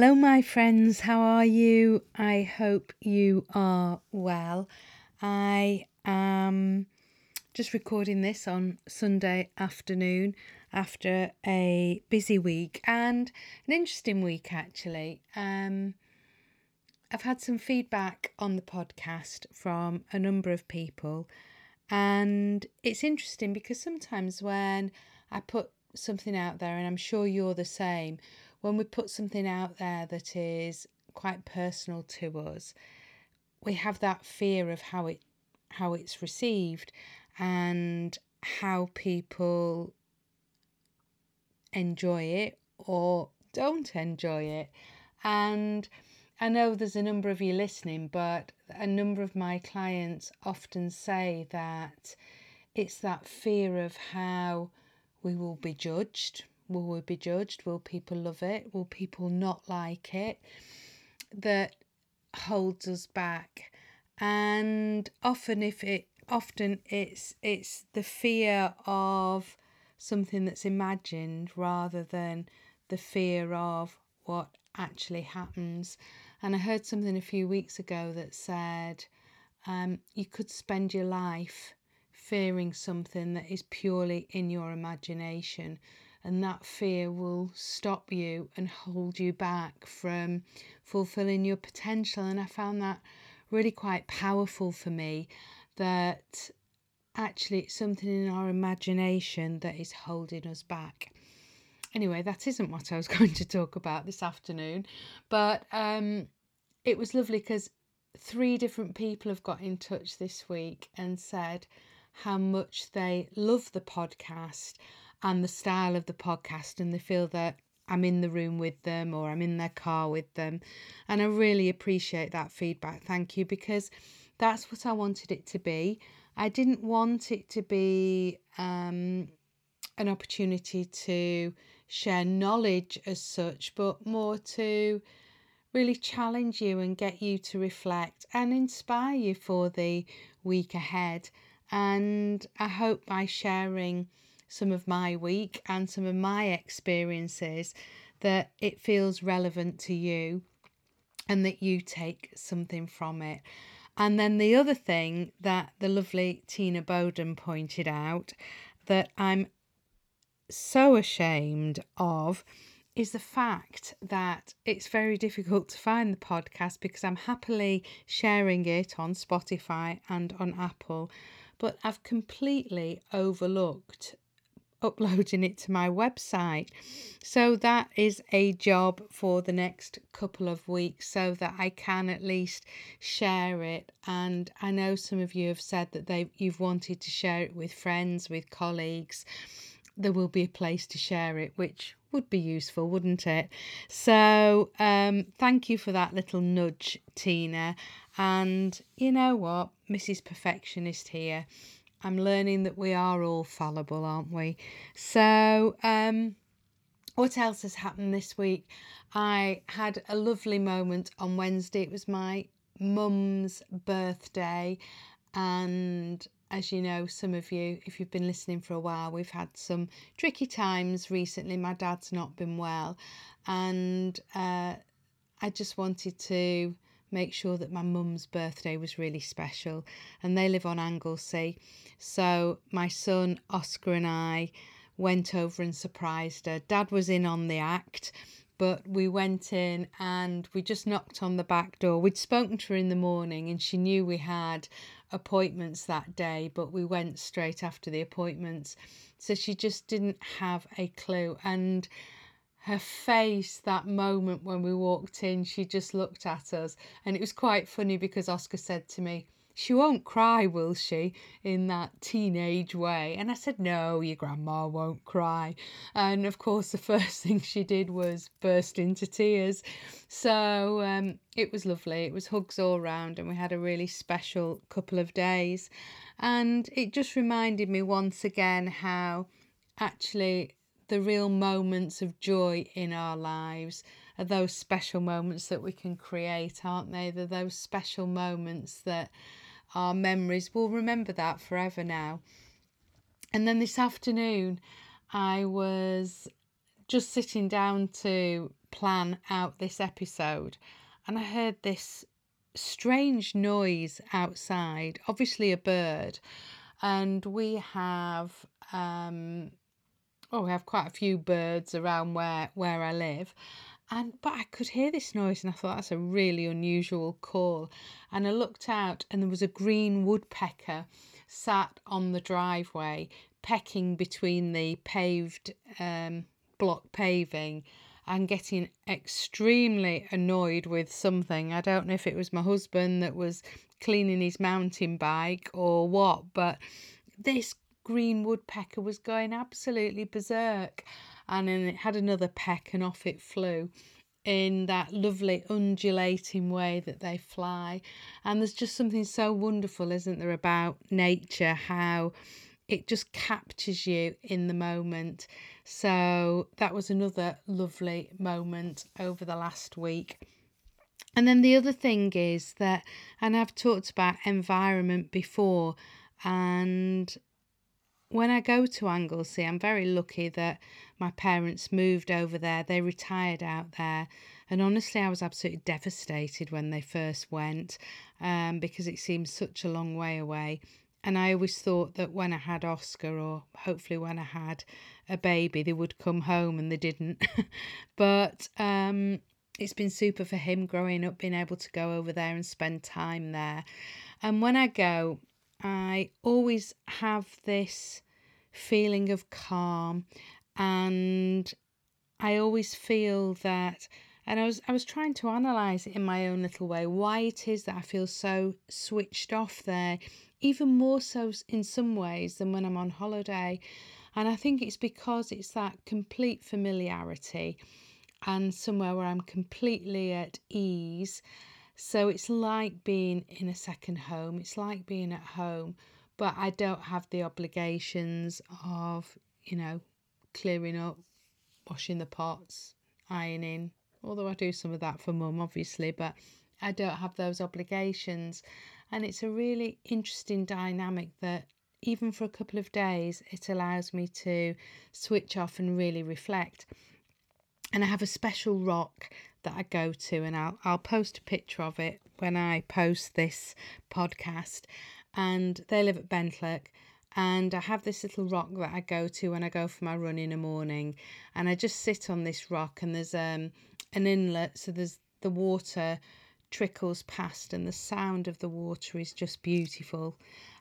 Hello, my friends. How are you? I hope you are well. I am just recording this on Sunday afternoon after a busy week and an interesting week, actually. Um, I've had some feedback on the podcast from a number of people, and it's interesting because sometimes when I put something out there, and I'm sure you're the same when we put something out there that is quite personal to us, we have that fear of how it how it's received and how people enjoy it or don't enjoy it. And I know there's a number of you listening, but a number of my clients often say that it's that fear of how we will be judged Will we be judged? Will people love it? Will people not like it? That holds us back. And often if it often it's it's the fear of something that's imagined rather than the fear of what actually happens. And I heard something a few weeks ago that said um, you could spend your life fearing something that is purely in your imagination and that fear will stop you and hold you back from fulfilling your potential. And I found that really quite powerful for me that actually it's something in our imagination that is holding us back. Anyway, that isn't what I was going to talk about this afternoon, but um, it was lovely because three different people have got in touch this week and said how much they love the podcast and the style of the podcast, and they feel that I'm in the room with them or I'm in their car with them. And I really appreciate that feedback. Thank you, because that's what I wanted it to be. I didn't want it to be um, an opportunity to share knowledge as such, but more to really challenge you and get you to reflect and inspire you for the week ahead. And I hope by sharing some of my week and some of my experiences that it feels relevant to you and that you take something from it. And then the other thing that the lovely Tina Bowden pointed out that I'm so ashamed of is the fact that it's very difficult to find the podcast because I'm happily sharing it on Spotify and on Apple, but I've completely overlooked uploading it to my website. So that is a job for the next couple of weeks so that I can at least share it. And I know some of you have said that they you've wanted to share it with friends, with colleagues. There will be a place to share it, which would be useful, wouldn't it? So, um, thank you for that little nudge, Tina. And you know what? Mrs. Perfectionist here I'm learning that we are all fallible, aren't we? So, um, what else has happened this week? I had a lovely moment on Wednesday. It was my mum's birthday, and as you know, some of you, if you've been listening for a while, we've had some tricky times recently. My dad's not been well, and uh, I just wanted to make sure that my mum's birthday was really special. And they live on Anglesey. So my son Oscar and I went over and surprised her. Dad was in on the act, but we went in and we just knocked on the back door. We'd spoken to her in the morning and she knew we had appointments that day, but we went straight after the appointments. So she just didn't have a clue. And her face that moment when we walked in, she just looked at us. And it was quite funny because Oscar said to me, she won't cry, will she? In that teenage way. And I said, No, your grandma won't cry. And of course, the first thing she did was burst into tears. So um, it was lovely. It was hugs all round, and we had a really special couple of days. And it just reminded me once again how actually the real moments of joy in our lives are those special moments that we can create, aren't they? They're those special moments that our memories will remember that forever now. And then this afternoon, I was just sitting down to plan out this episode, and I heard this strange noise outside, obviously a bird. And we have um, oh, we have quite a few birds around where where I live, and but I could hear this noise and I thought that's a really unusual call. And I looked out and there was a green woodpecker sat on the driveway pecking between the paved um, block paving and getting extremely annoyed with something. I don't know if it was my husband that was cleaning his mountain bike or what, but this green woodpecker was going absolutely berserk and then it had another peck and off it flew in that lovely undulating way that they fly. And there's just something so wonderful, isn't there, about nature, how it just captures you in the moment. So that was another lovely moment over the last week. And then the other thing is that, and I've talked about environment before, and when I go to Anglesey, I'm very lucky that my parents moved over there. They retired out there. And honestly, I was absolutely devastated when they first went um, because it seemed such a long way away. And I always thought that when I had Oscar, or hopefully when I had a baby, they would come home and they didn't. but um, it's been super for him growing up, being able to go over there and spend time there. And when I go, I always have this feeling of calm and I always feel that and I was I was trying to analyze it in my own little way why it is that I feel so switched off there even more so in some ways than when I'm on holiday. And I think it's because it's that complete familiarity and somewhere where I'm completely at ease so it's like being in a second home, it's like being at home, but I don't have the obligations of, you know, clearing up, washing the pots, ironing, although I do some of that for mum, obviously, but I don't have those obligations. And it's a really interesting dynamic that even for a couple of days, it allows me to switch off and really reflect. And I have a special rock that I go to, and I'll I'll post a picture of it when I post this podcast. And they live at Benllech, and I have this little rock that I go to when I go for my run in the morning, and I just sit on this rock, and there's um an inlet, so there's the water trickles past, and the sound of the water is just beautiful,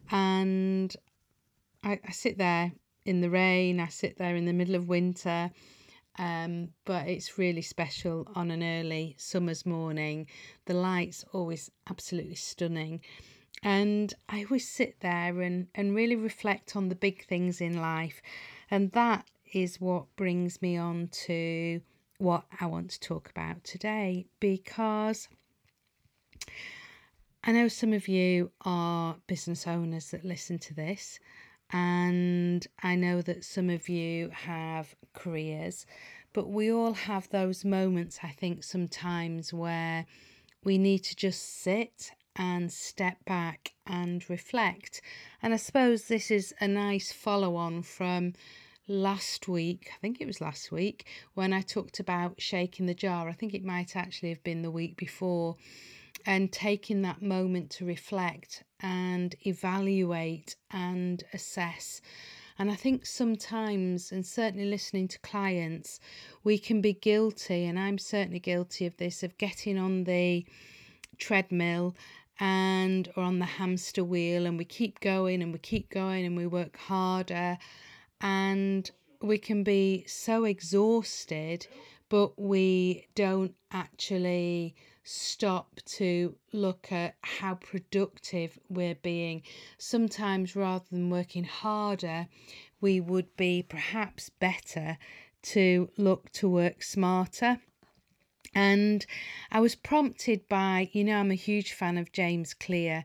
and I, I sit there in the rain, I sit there in the middle of winter um, but it's really special on an early summer's morning. The lights always absolutely stunning. And I always sit there and, and really reflect on the big things in life. And that is what brings me on to what I want to talk about today because I know some of you are business owners that listen to this and I know that some of you have careers, but we all have those moments, I think, sometimes where we need to just sit and step back and reflect. And I suppose this is a nice follow on from last week, I think it was last week, when I talked about shaking the jar. I think it might actually have been the week before and taking that moment to reflect and evaluate and assess. And I think sometimes, and certainly listening to clients, we can be guilty, and I'm certainly guilty of this, of getting on the treadmill and or on the hamster wheel and we keep going and we keep going and we work harder and we can be so exhausted but we don't actually stop to look at how productive we're being. Sometimes, rather than working harder, we would be perhaps better to look to work smarter. And I was prompted by, you know, I'm a huge fan of James Clear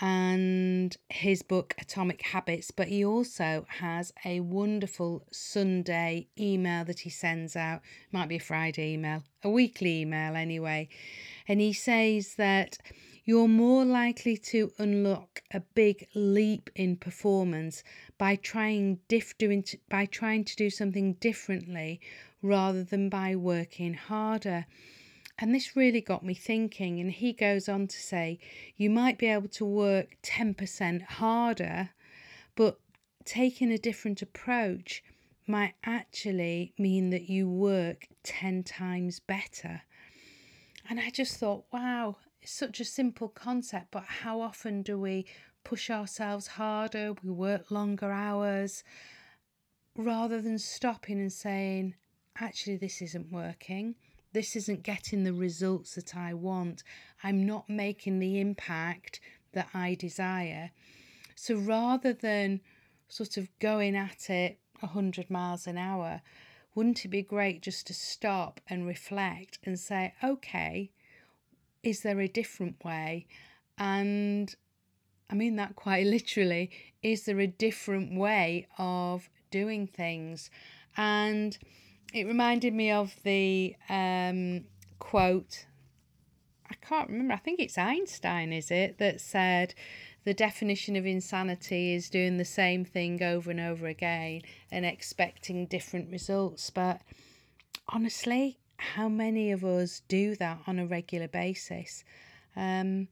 and his book Atomic Habits, but he also has a wonderful Sunday email that he sends out. Might be a Friday email, a weekly email anyway. And he says that you're more likely to unlock a big leap in performance by trying diff doing by trying to do something differently rather than by working harder. And this really got me thinking. And he goes on to say, you might be able to work 10% harder, but taking a different approach might actually mean that you work 10 times better. And I just thought, wow, it's such a simple concept, but how often do we push ourselves harder? We work longer hours rather than stopping and saying, actually, this isn't working. This isn't getting the results that I want. I'm not making the impact that I desire. So rather than sort of going at it 100 miles an hour, wouldn't it be great just to stop and reflect and say, okay, is there a different way? And I mean that quite literally. Is there a different way of doing things? And it reminded me of the um, quote. I can't remember. I think it's Einstein, is it, that said the definition of insanity is doing the same thing over and over again and expecting different results. But honestly, how many of us do that on a regular basis? Um,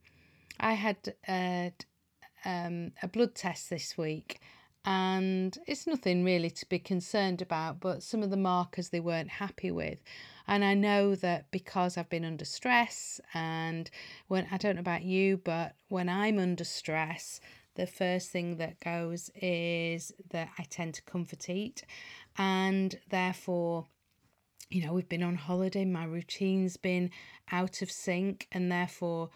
I had uh, um, a blood test this week and it's nothing really to be concerned about, but some of the markers they weren't happy with. And I know that because I've been under stress, and when I don't know about you, but when I'm under stress, the first thing that goes is that I tend to comfort eat, and therefore you know, we've been on holiday, my routine's been out of sync, and therefore,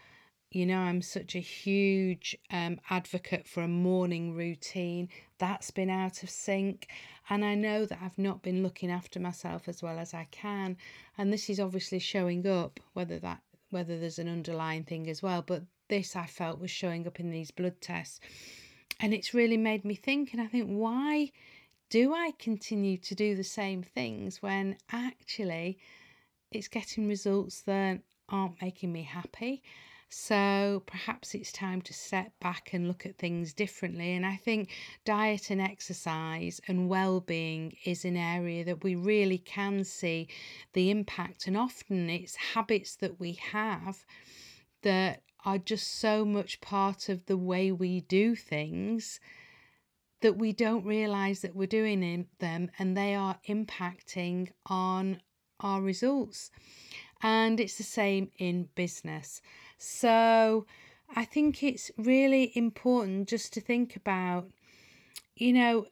you know, I'm such a huge um, advocate for a morning routine. That's been out of sync, and I know that I've not been looking after myself as well as I can, and this is obviously showing up. Whether that whether there's an underlying thing as well, but this I felt was showing up in these blood tests, and it's really made me think. And I think why do I continue to do the same things when actually it's getting results that aren't making me happy? So perhaps it's time to step back and look at things differently. And I think diet and exercise and well being is an area that we really can see the impact. And often it's habits that we have that are just so much part of the way we do things that we don't realize that we're doing in them and they are impacting on our results. And it's the same in business. So I think it's really important just to think about, you know,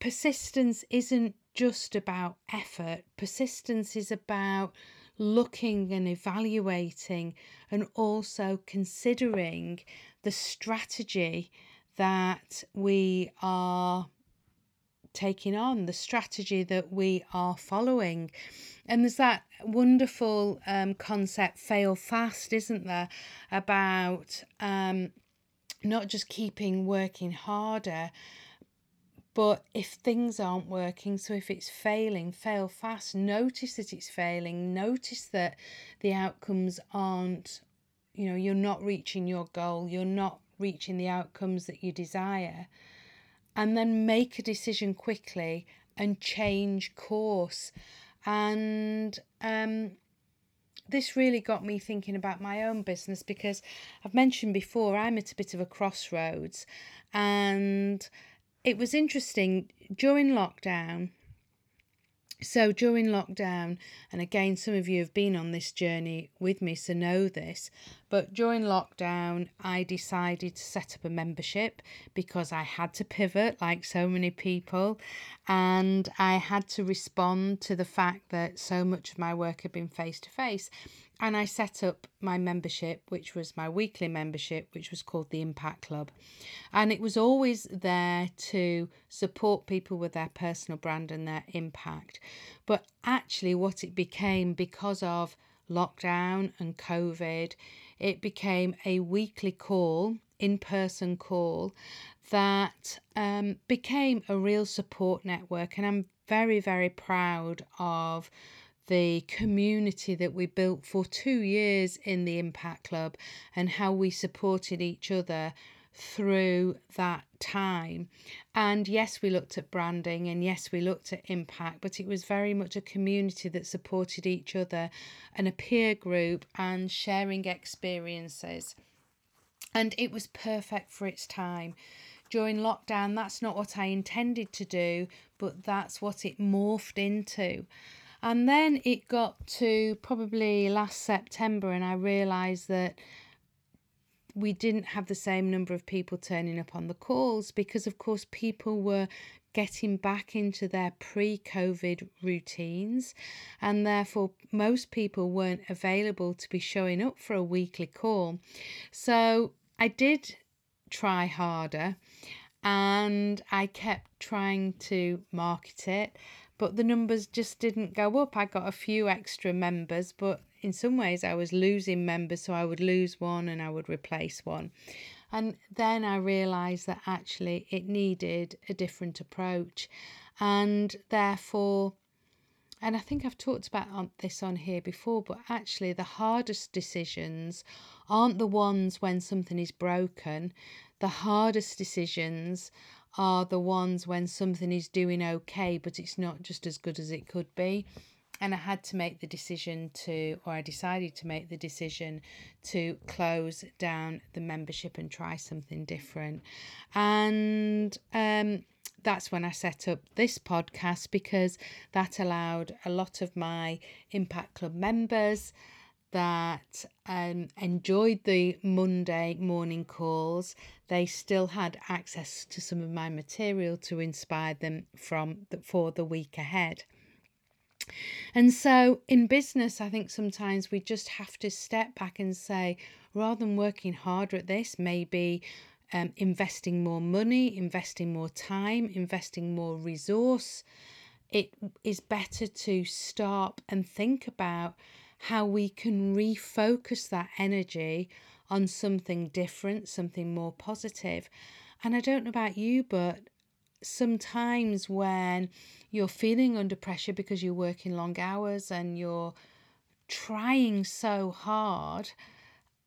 persistence isn't just about effort, persistence is about looking and evaluating and also considering the strategy that we are taking on, the strategy that we are following. And there's that wonderful um, concept, fail fast, isn't there? About um, not just keeping working harder, but if things aren't working, so if it's failing, fail fast. Notice that it's failing. Notice that the outcomes aren't, you know, you're not reaching your goal. You're not reaching the outcomes that you desire, and then make a decision quickly and change course. And um, this really got me thinking about my own business because I've mentioned before I'm at a bit of a crossroads, and it was interesting during lockdown. So during lockdown, and again, some of you have been on this journey with me, so know this, But during lockdown, I decided to set up a membership because I had to pivot, like so many people, and I had to respond to the fact that so much of my work had been face to face. And I set up my membership, which was my weekly membership, which was called the Impact Club. And it was always there to support people with their personal brand and their impact. But actually, what it became because of lockdown and COVID, it became a weekly call, in person call, that um, became a real support network. And I'm very, very proud of the community that we built for two years in the Impact Club and how we supported each other through that time. And yes, we looked at branding and yes, we looked at impact, but it was very much a community that supported each other and a peer group and sharing experiences. And it was perfect for its time. During lockdown, that's not what I intended to do, but that's what it morphed into. And then it got to probably last September, and I realised that we didn't have the same number of people turning up on the calls because, of course, people were getting back into their pre COVID routines, and therefore, most people weren't available to be showing up for a weekly call. So, I did try harder and I kept trying to market it, but the numbers just didn't go up. I got a few extra members, but in some ways I was losing members, so I would lose one and I would replace one. And then I realised that actually it needed a different approach, and therefore, and I think I've talked about this on here before, but actually, the hardest decisions aren't the ones when something is broken. The hardest decisions are the ones when something is doing okay, but it's not just as good as it could be and I had to make the decision to, or I decided to make the decision to close down the membership and try something different. And um, that's when I set up this podcast because that allowed a lot of my Impact Club members that um, enjoyed the Monday morning calls. They still had access to some of my material to inspire them from the, for the week ahead. And so in business, I think sometimes we just have to step back and say, rather than working harder at this, maybe um, investing more money, investing more time, investing more resource, it is better to stop and think about how we can refocus that energy on something different, something more positive. And I don't know about you, but sometimes when you're feeling under pressure because you're working long hours and you're trying so hard,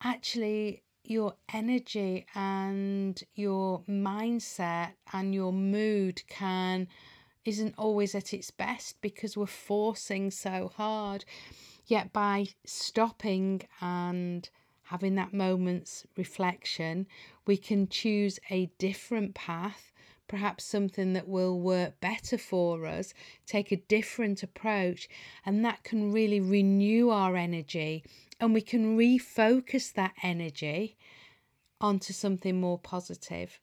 actually, your energy and your mindset and your mood can isn't always at its best because we're forcing so hard yet by stopping and having that moment's reflection we can choose a different path perhaps something that will work better for us, take a different approach, and that can really renew our energy and we can refocus that energy onto something more positive.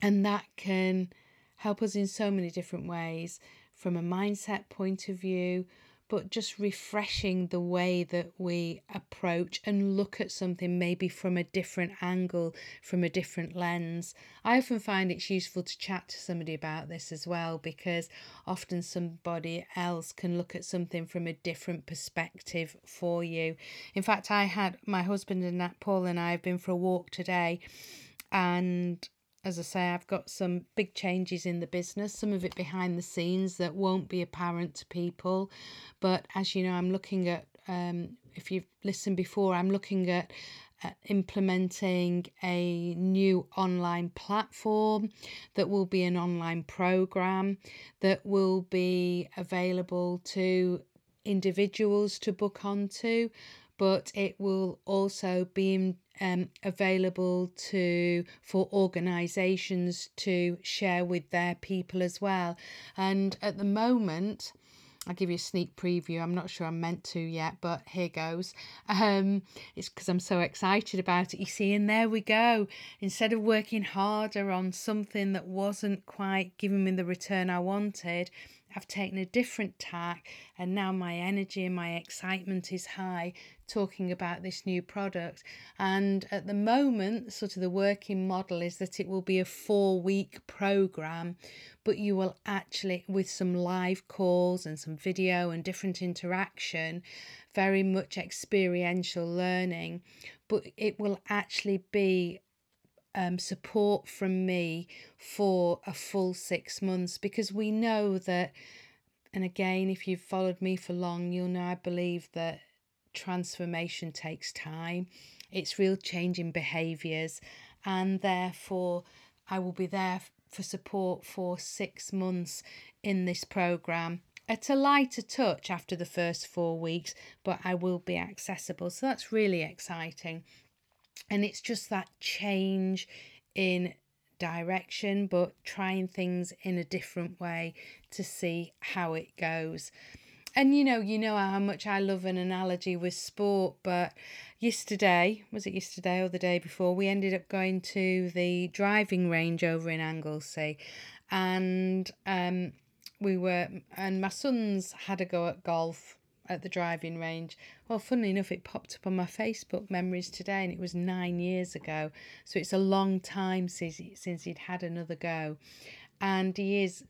And that can help us in so many different ways from a mindset point of view, but just refreshing the way that we approach and look at something maybe from a different angle, from a different lens. I often find it's useful to chat to somebody about this as well because often somebody else can look at something from a different perspective for you. In fact, I had my husband and Nat Paul and I have been for a walk today and as I say, I've got some big changes in the business, some of it behind the scenes that won't be apparent to people. But as you know, I'm looking at, um, if you've listened before, I'm looking at uh, implementing a new online platform that will be an online program that will be available to individuals to book onto, but it will also be um, available to for organisations to share with their people as well. And at the moment, I'll give you a sneak preview. I'm not sure I'm meant to yet, but here goes. Um, it's because I'm so excited about it. You see, and there we go. Instead of working harder on something that wasn't quite giving me the return I wanted, I've taken a different tack, and now my energy and my excitement is high talking about this new product. And at the moment, sort of the working model is that it will be a four week program, but you will actually, with some live calls and some video and different interaction, very much experiential learning, but it will actually be um, support from me for a full six months because we know that, and again, if you've followed me for long, you'll know I believe that transformation takes time, it's real change in behaviours, and therefore, I will be there for support for six months in this program at a lighter touch after the first four weeks, but I will be accessible. So that's really exciting and it's just that change in direction but trying things in a different way to see how it goes. And you know you know how much i love an analogy with sport but yesterday was it yesterday or the day before we ended up going to the driving range over in anglesey. And um we were and my sons had a go at golf at the driving range. Well, funnily enough, it popped up on my Facebook memories today, and it was nine years ago. So it's a long time since since he'd had another go, and he is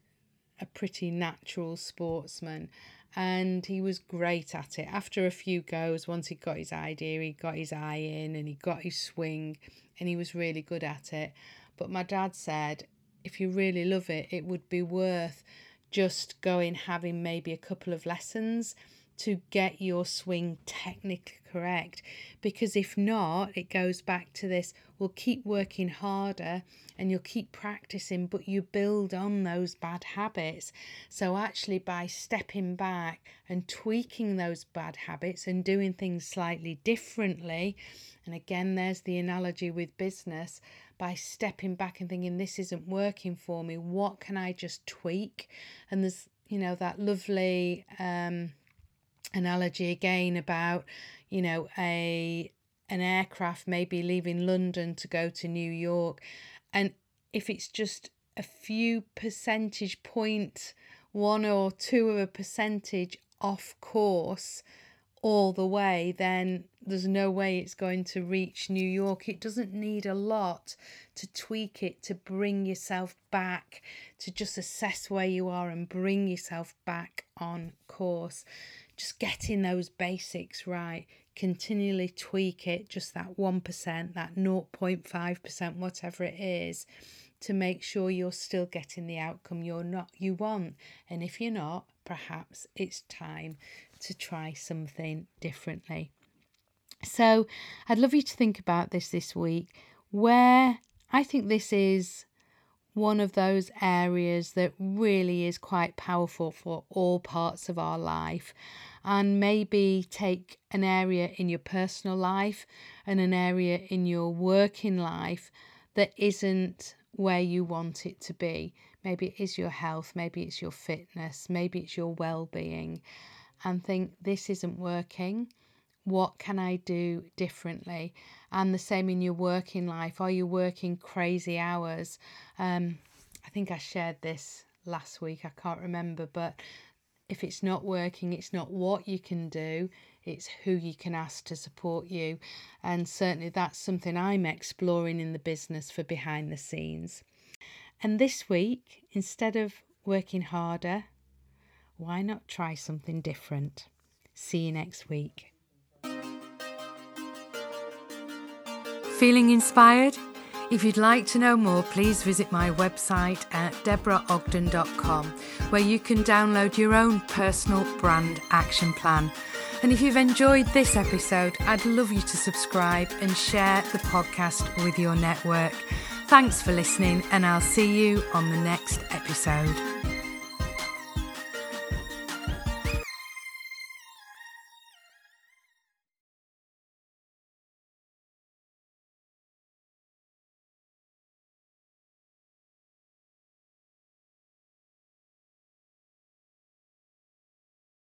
a pretty natural sportsman. And he was great at it. After a few goes, once he got his idea, he got his eye in and he got his swing, and he was really good at it. But my dad said, if you really love it, it would be worth just going having maybe a couple of lessons to get your swing technically correct because if not it goes back to this we'll keep working harder and you'll keep practicing but you build on those bad habits. So actually by stepping back and tweaking those bad habits and doing things slightly differently and again there's the analogy with business by stepping back and thinking this isn't working for me. What can i just tweak? And there's you know that lovely um analogy again about you know a an aircraft maybe leaving London to go to New York and if it's just a few percentage point one or two of a percentage off course all the way then there's no way it's going to reach New York. It doesn't need a lot to tweak it to bring yourself back to just assess where you are and bring yourself back on course just getting those basics right, continually tweak it, just that 1%, that 0.5%, whatever it is, to make sure you're still getting the outcome you're not you want. And if you're not, perhaps it's time to try something differently. So, I'd love you to think about this this week where I think this is one of those areas that really is quite powerful for all parts of our life. And maybe take an area in your personal life and an area in your working life that isn't where you want it to be. Maybe it is your health, maybe it's your fitness, maybe it's your well being, and think this isn't working. What can I do differently? And the same in your working life. Are you working crazy hours? Um, I think I shared this last week, I can't remember, but if it's not working, it's not what you can do, it's who you can ask to support you. And certainly that's something I'm exploring in the business for behind the scenes. And this week, instead of working harder, why not try something different? See you next week. Feeling inspired? If you'd like to know more, please visit my website at deborahogden.com, where you can download your own personal brand action plan. And if you've enjoyed this episode, I'd love you to subscribe and share the podcast with your network. Thanks for listening, and I'll see you on the next episode.